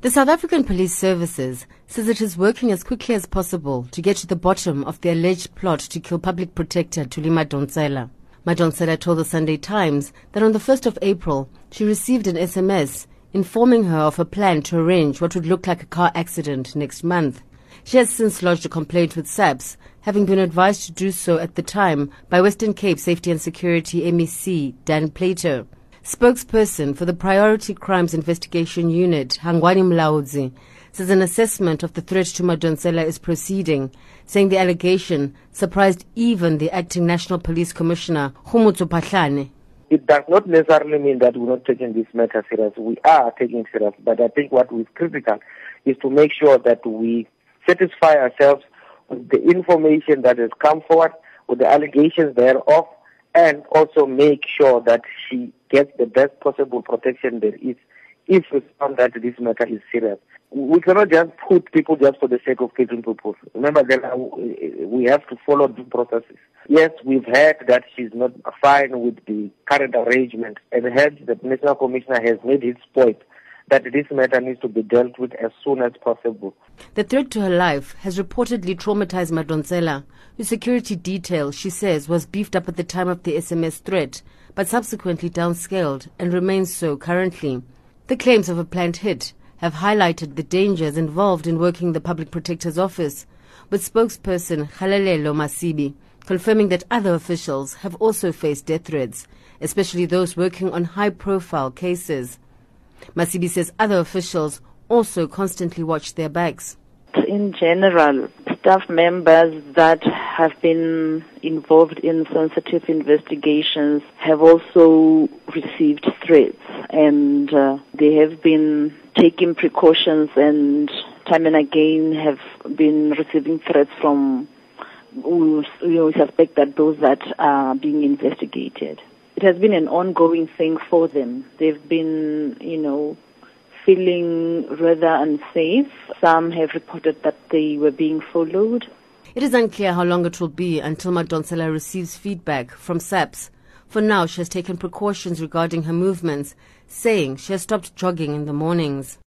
The South African Police Services says it is working as quickly as possible to get to the bottom of the alleged plot to kill public protector Thuli Madonsela. Madonsela told the Sunday Times that on the 1st of April, she received an SMS informing her of a plan to arrange what would look like a car accident next month. She has since lodged a complaint with SAPS, having been advised to do so at the time by Western Cape Safety and Security MEC Dan Plato. Spokesperson for the Priority Crimes Investigation Unit, Hangwani Mulaudzi, says an assessment of the threat to Madonsela is proceeding, saying the allegation surprised even the acting National Police Commissioner, Khomotso Phahlane. It does not necessarily mean that we're not taking this matter serious. We are taking it serious, but I think what is critical is to make sure that we satisfy ourselves with the information that has come forward, with the allegations thereof, and also make sure that she gets the best possible protection there is if we found that this matter is serious. We cannot just put people just for the sake of killing people. Remember, that we have to follow due processes. Yes, we've heard that she's not fine with the current arrangement, and heard that the National Commissioner has made his point that this matter needs to be dealt with as soon as possible. The threat to her life has reportedly traumatized Madonsela, whose security detail, she says, was beefed up at the time of the SMS threat, but subsequently downscaled and remains so currently. The claims of a planned hit have highlighted the dangers involved in working the Public Protector's Office, with spokesperson Kgalalelo Masibi confirming that other officials have also faced death threats, especially those working on high profile cases. Masibi says other officials also constantly watch their bags. In general, staff members that have been involved in sensitive investigations have also received threats and uh, they have been taking precautions and time and again have been receiving threats from we, we suspect that those that are being investigated it has been an ongoing thing for them. They've been, you know, feeling rather unsafe. Some have reported that they were being followed. It is unclear how long it will be until Madonsela receives feedback from SAPS. For now, she has taken precautions regarding her movements, saying she has stopped jogging in the mornings.